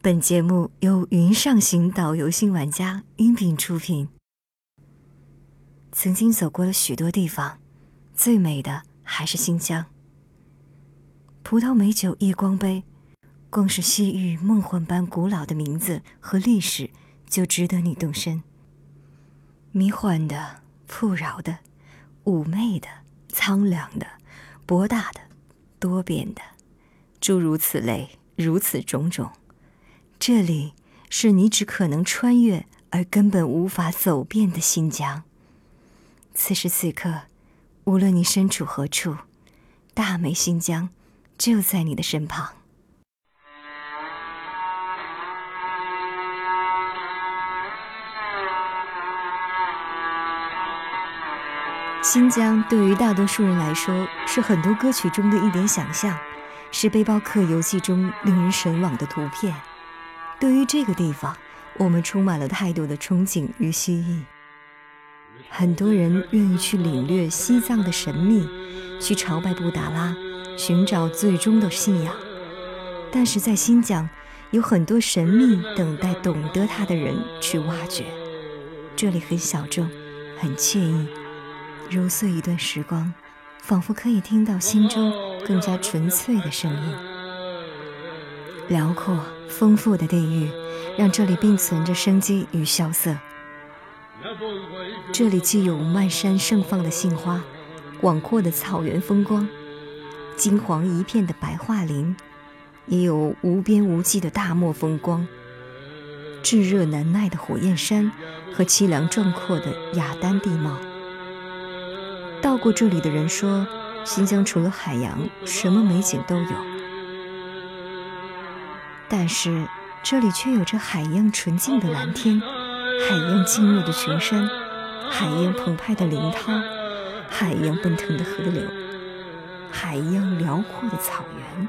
本节目由云上行导游新玩家音频出品。曾经走过了许多地方，最美的还是新疆。葡萄美酒夜光杯，光是西域梦幻般古老的名字和历史，就值得你动身。迷幻的、富饶的、妩媚的、苍凉的、博大的、多变的，诸如此类，如此种种。这里是你只可能穿越而根本无法走遍的新疆。此时此刻，无论你身处何处，大美新疆就在你的身旁。新疆对于大多数人来说，是很多歌曲中的一点想象，是背包客游记中令人神往的图片。对于这个地方，我们充满了太多的憧憬与希冀。很多人愿意去领略西藏的神秘，去朝拜布达拉，寻找最终的信仰。但是在新疆，有很多神秘等待懂得它的人去挖掘。这里很小众，很惬意，揉碎一段时光，仿佛可以听到心中更加纯粹的声音。辽阔。丰富的地域，让这里并存着生机与萧瑟。这里既有漫山盛放的杏花，广阔的草原风光，金黄一片的白桦林，也有无边无际的大漠风光，炙热难耐的火焰山和凄凉壮阔的雅丹地貌。到过这里的人说，新疆除了海洋，什么美景都有。但是，这里却有着海一样纯净的蓝天，海一样静谧的群山，海一样澎湃的林涛，海一样奔腾的河流，海一样辽阔的草原，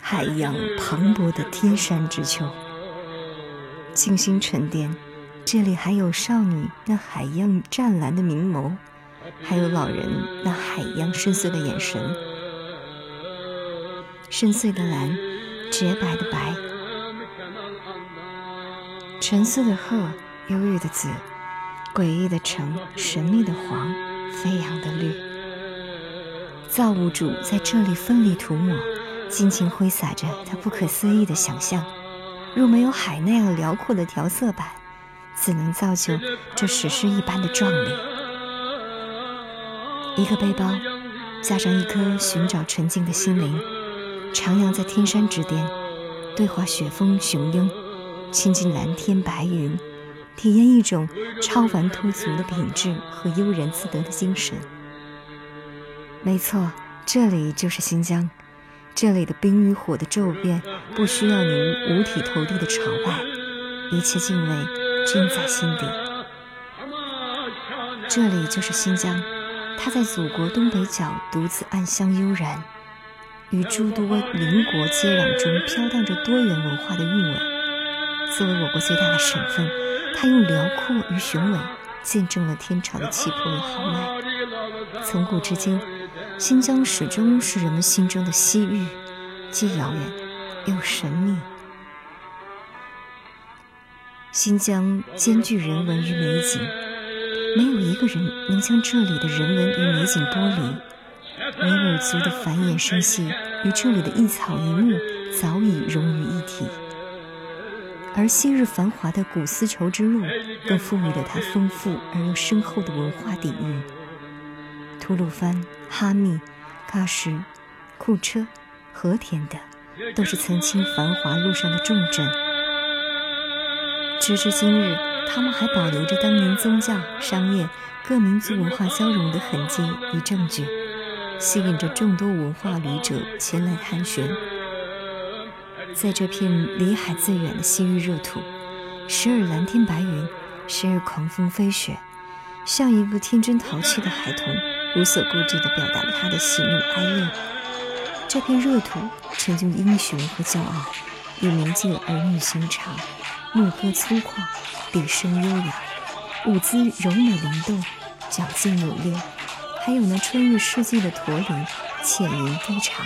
海一样磅礴的天山之丘。静心沉淀，这里还有少女那海一样湛蓝的明眸，还有老人那海一样深邃的眼神，深邃的蓝。洁白的白，沉思的褐，忧郁的紫，诡异的橙，神秘的黄，飞扬的绿。造物主在这里奋力涂抹，尽情挥洒着他不可思议的想象。若没有海那样辽阔的调色板，怎能造就这史诗一般的壮丽？一个背包，加上一颗寻找纯净的心灵。徜徉在天山之巅，对话雪峰雄鹰，亲近蓝天白云，体验一种超凡脱俗的品质和悠然自得的精神。没错，这里就是新疆，这里的冰与火的骤变，不需要您五体投地的朝拜，一切敬畏均在心底。这里就是新疆，它在祖国东北角独自暗香悠然。与诸多邻国接壤中飘荡着多元文化的韵味。作为我国最大的省份，它用辽阔与雄伟见证了天朝的气魄与豪迈。从古至今，新疆始终是人们心中的西域，既遥远又神秘。新疆兼具人文与美景，没有一个人能将这里的人文与美景剥离。维吾尔族的繁衍生息与这里的一草一木早已融于一体，而昔日繁华的古丝绸之路更赋予了它丰富而又深厚的文化底蕴。吐鲁番、哈密、喀什、库车、和田等，都是曾经繁华路上的重镇。直至今日，他们还保留着当年宗教、商业、各民族文化交融的痕迹与证据。吸引着众多文化旅者前来探寻。在这片离海最远的西域热土，时而蓝天白云，时而狂风飞雪，像一个天真淘气的孩童，无所顾忌地表达了他的喜怒哀乐。这片热土成就英雄和骄傲，也铭记了儿女情长，牧歌粗犷，笛声优雅，舞姿柔美灵动，矫健扭溜。还有那穿越世纪的驼铃，浅吟低唱。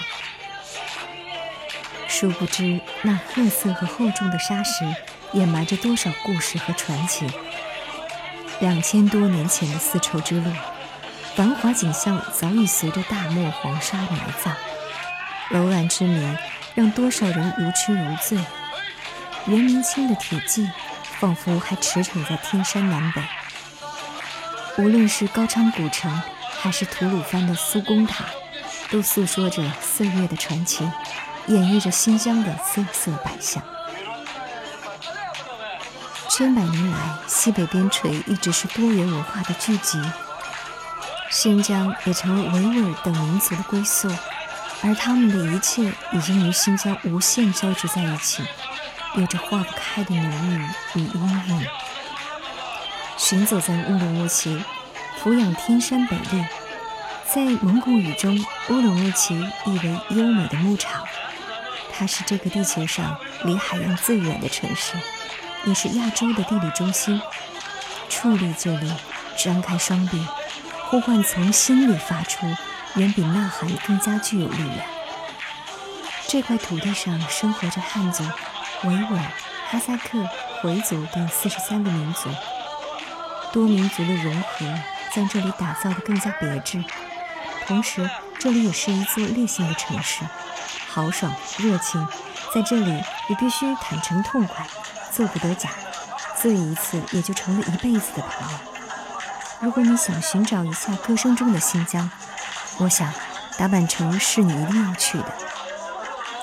殊不知，那褐色和厚重的沙石掩埋着多少故事和传奇。两千多年前的丝绸之路，繁华景象早已随着大漠黄沙埋葬。楼兰之谜，让多少人如痴如醉。元明清的铁骑，仿佛还驰骋在天山南北。无论是高昌古城，还是吐鲁番的苏公塔，都诉说着岁月的传奇。演绎着新疆的色色百象。千百年来，西北边陲一直是多元文化的聚集，新疆也成了维吾尔等民族的归宿，而他们的一切已经与新疆无限交织在一起，有着化不开的浓郁与阴影。行走在乌鲁木齐，俯仰天山北麓，在蒙古语中，乌鲁木齐意为优美的牧场。它是这个地球上离海洋最远的城市，也是亚洲的地理中心。矗立这里，张开双臂，呼唤从心里发出，远比呐喊更加具有力量。这块土地上生活着汉族、维吾尔、哈萨克、回族等四十三个民族，多民族的融合将这里打造得更加别致。同时，这里也是一座烈性的城市。豪爽热情，在这里你必须坦诚痛快，做不得假，醉一次也就成了一辈子的朋友。如果你想寻找一下歌声中的新疆，我想达坂城是你一定要去的。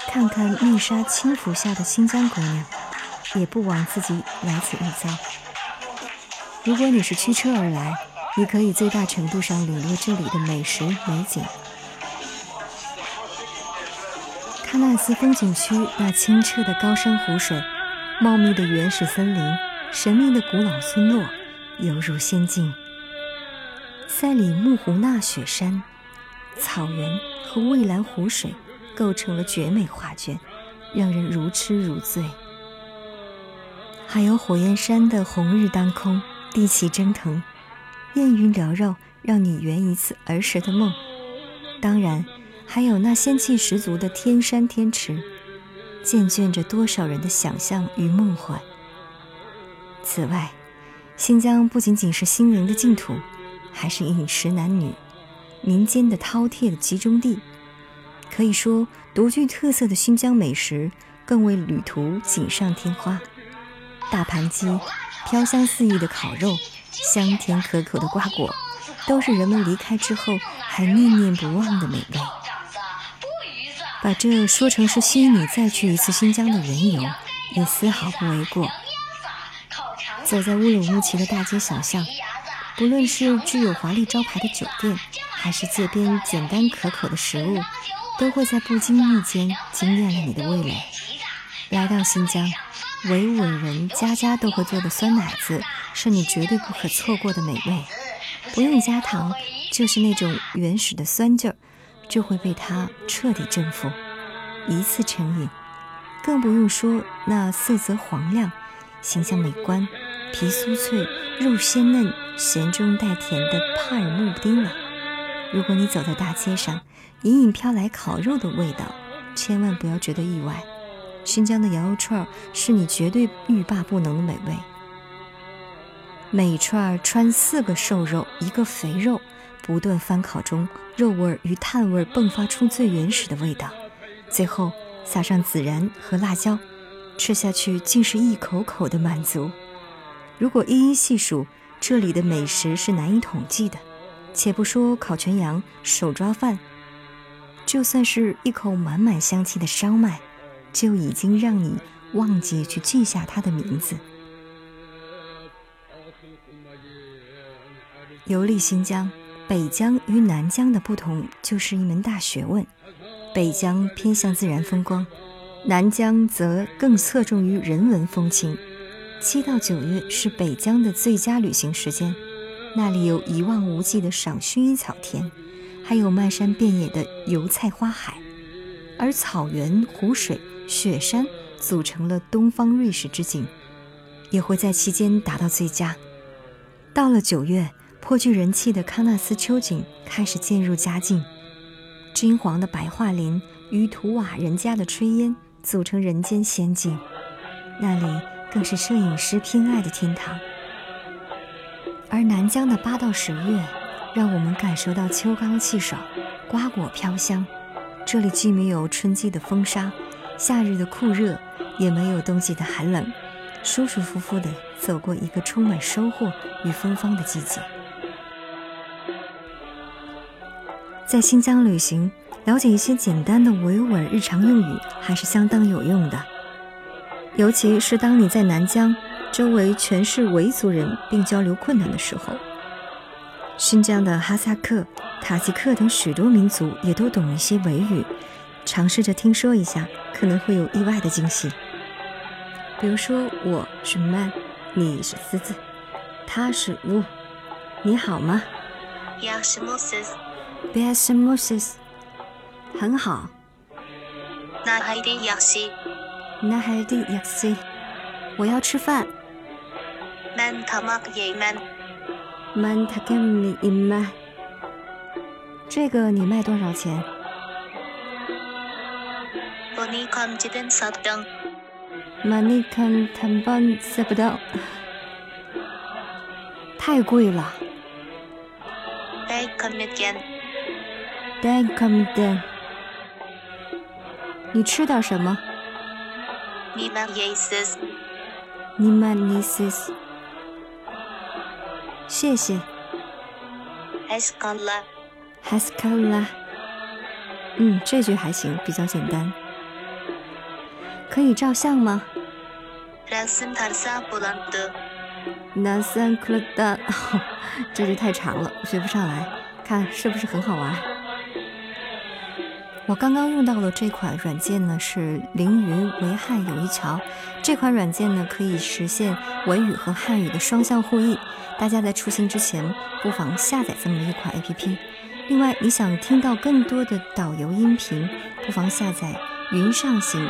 看看面纱轻拂下的新疆姑娘，也不枉自己来此一遭。如果你是驱车而来，你可以最大程度上领略这里的美食美景。喀纳斯风景区那清澈的高山湖水，茂密的原始森林，神秘的古老村落，犹如仙境。赛里木湖纳雪山、草原和蔚蓝湖水构成了绝美画卷，让人如痴如醉。还有火焰山的红日当空，地气蒸腾，烟云缭绕，让你圆一次儿时的梦。当然。还有那仙气十足的天山天池，见证着多少人的想象与梦幻。此外，新疆不仅仅是心灵的净土，还是饮食男女、民间的饕餮的集中地。可以说，独具特色的新疆美食更为旅途锦上添花。大盘鸡、飘香四溢的烤肉、香甜可口的瓜果，都是人们离开之后还念念不忘的美味。把这说成是吸引你再去一次新疆的缘由，也丝毫不为过。走在乌鲁木齐的大街小巷，不论是具有华丽招牌的酒店，还是街边简单可口的食物，都会在不经意间惊艳了你的味蕾。来到新疆，维吾尔人家家都会做的酸奶子，是你绝对不可错过的美味。不用加糖，就是那种原始的酸劲儿。就会被它彻底征服，一次成瘾，更不用说那色泽黄亮、形象美观、皮酥脆、肉鲜嫩、咸中带甜的帕尔木丁了。如果你走在大街上，隐隐飘来烤肉的味道，千万不要觉得意外。新疆的羊肉串是你绝对欲罢不能的美味，每串穿四个瘦肉，一个肥肉。不断翻烤中，肉味与炭味迸发出最原始的味道，最后撒上孜然和辣椒，吃下去竟是一口口的满足。如果一一细数，这里的美食是难以统计的。且不说烤全羊、手抓饭，就算是一口满满香气的烧麦，就已经让你忘记去记下它的名字。游历新疆。北疆与南疆的不同就是一门大学问。北疆偏向自然风光，南疆则更侧重于人文风情。七到九月是北疆的最佳旅行时间，那里有一望无际的赏薰衣草田，还有漫山遍野的油菜花海，而草原、湖水、雪山组成了东方瑞士之景，也会在期间达到最佳。到了九月。颇具人气的喀纳斯秋景开始渐入佳境，金黄的白桦林与土瓦人家的炊烟组成人间仙境，那里更是摄影师偏爱的天堂。而南疆的八到十月，让我们感受到秋高气爽，瓜果飘香。这里既没有春季的风沙，夏日的酷热，也没有冬季的寒冷，舒舒服服地走过一个充满收获与芬芳的季节。在新疆旅行，了解一些简单的维吾尔日常用语还是相当有用的，尤其是当你在南疆。周围全是维族人，并交流困难的时候，新疆的哈萨克、塔吉克等许多民族也都懂一些维语，尝试着听说一下，可能会有意外的惊喜。比如说，我是 man，你是狮子，他是乌，你好吗 Moses. Yes, Moses. 很好。那还得雅西。那还得雅西。我要吃饭。Man tamak yemen. Man takem yemen. 这个你卖多少钱？Mani kan jiden sabdang. Mani kan tamban sabdang. 太贵了。你吃点什么.谢谢。嗯，这句还行，比较简单。可以照相吗？Resim tarsa bulandı。Resim bulandı，这句太长了，学不上来。看是不是很好玩？我刚刚用到的这款软件呢，是凌云维汉友谊桥。这款软件呢，可以实现文语和汉语的双向互译。大家在出行之前，不妨下载这么一款 APP。另外，你想听到更多的导游音频，不妨下载云上行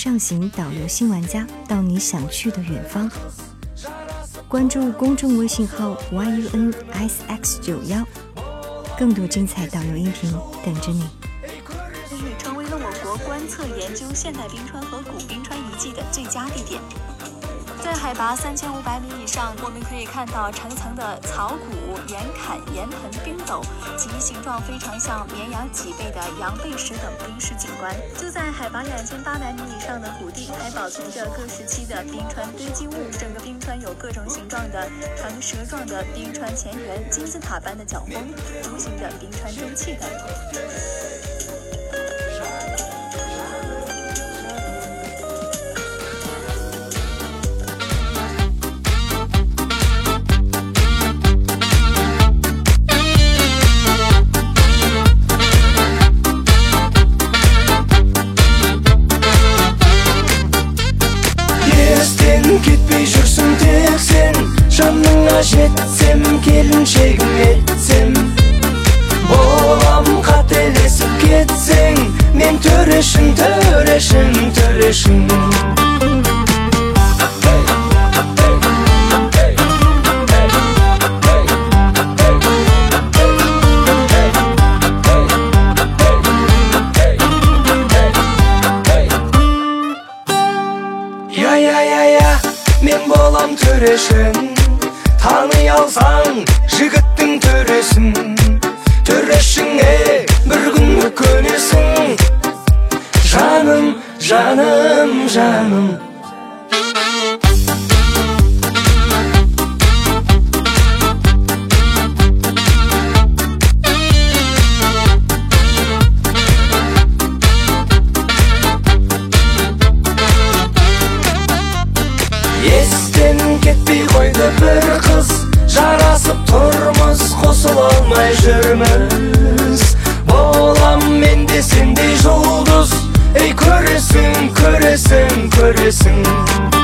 上行导游新玩家到你想去的远方。关注公众微信号 yunsx 九幺，更多精彩导游音频等着你。成为了我国观测研究现代冰川和古冰川遗迹的最佳地点。在海拔三千五百米以上，我们可以看到层层的草谷、岩坎、岩盆、冰斗及形状非常像绵羊脊背的羊背石等冰石景观。就在海拔两千八百米以上的谷地，还保存着各时期的冰川堆积物。整个冰川有各种形状的呈蛇状的冰川前缘、金字塔般的角峰、弧形的冰川周气等。Мен төрешің төрешің төрешің Я я я я мен болам төрешің Естен кетпей қойды бір қыз жарасып тұрмыз қосыла алмай жүрміз. Болам мен де сен köresin köresin.